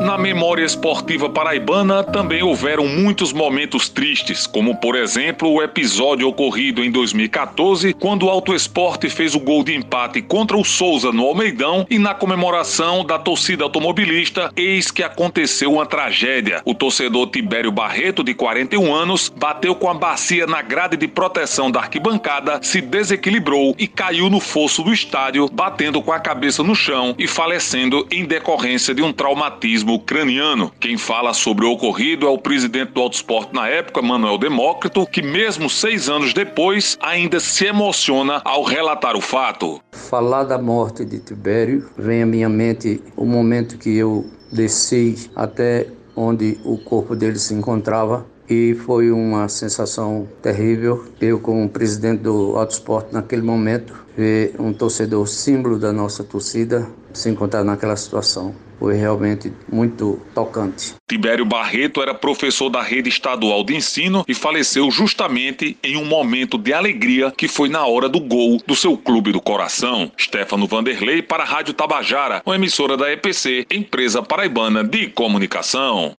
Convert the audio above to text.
Na memória esportiva paraibana também houveram muitos momentos tristes, como por exemplo o episódio ocorrido em 2014, quando o Auto Esporte fez o gol de empate contra o Souza no Almeidão e na comemoração da torcida automobilista, eis que aconteceu uma tragédia. O torcedor Tibério Barreto, de 41 anos, bateu com a bacia na grade de proteção da arquibancada, se desequilibrou e caiu no fosso do estádio, batendo com a cabeça no chão e falecendo em decorrência de um traumatismo ucraniano. Quem fala sobre o ocorrido é o presidente do Autosport na época, Manuel Demócrito, que mesmo seis anos depois ainda se emociona ao relatar o fato. Falar da morte de Tibério vem à minha mente o momento que eu desci até onde o corpo dele se encontrava e foi uma sensação terrível. Eu, como presidente do Autosport naquele momento, ver um torcedor símbolo da nossa torcida se encontrar naquela situação foi realmente muito tocante. Tibério Barreto era professor da rede estadual de ensino e faleceu justamente em um momento de alegria que foi na hora do gol do seu clube do coração. Stefano Vanderlei para a Rádio Tabajara, uma emissora da EPC, empresa paraibana de comunicação.